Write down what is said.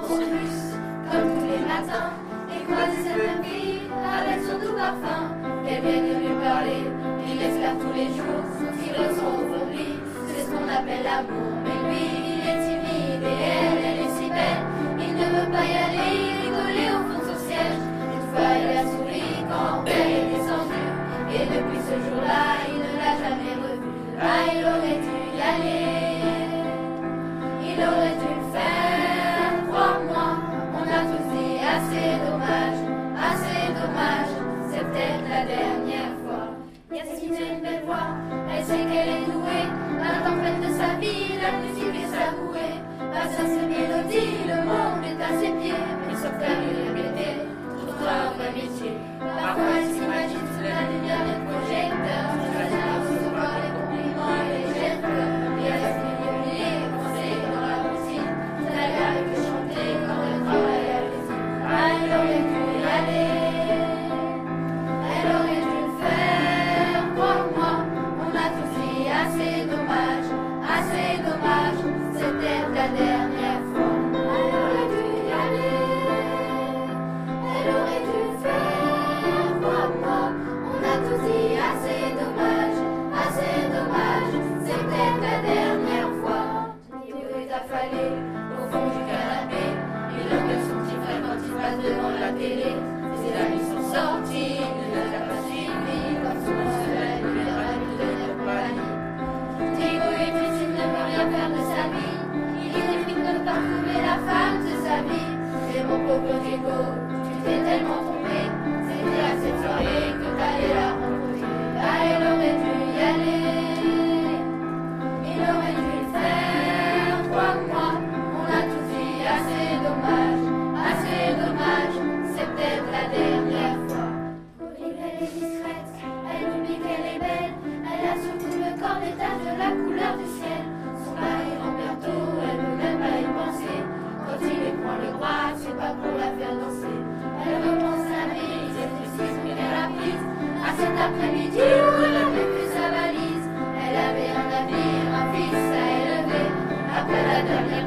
qu'on se russe comme tous les matins et croise cette vie avec son doux parfum. Qu'elle vienne lui parler, il l'esclave tous les jours, son tireur son oubli, c'est ce qu'on appelle l'amour. Mais lui, il est timide et elle, elle est si belle, il ne veut pas y aller, rigoler au fond de son siège. Une fois, il a souri quand retrouver la femme de sa vie. Mon pauvre Grégo, tu t'es tellement trompé. C'était à cette soirée que t'allais la rencontrer. Ah, Là, elle aurait dû y aller. Il aurait dû le faire, crois-moi. On a tout dit, assez dommage, assez dommage. C'est peut-être la dernière. cet après-midi où elle avait fait sa valise. Elle avait un avenir, un fils à élever. Après la dernière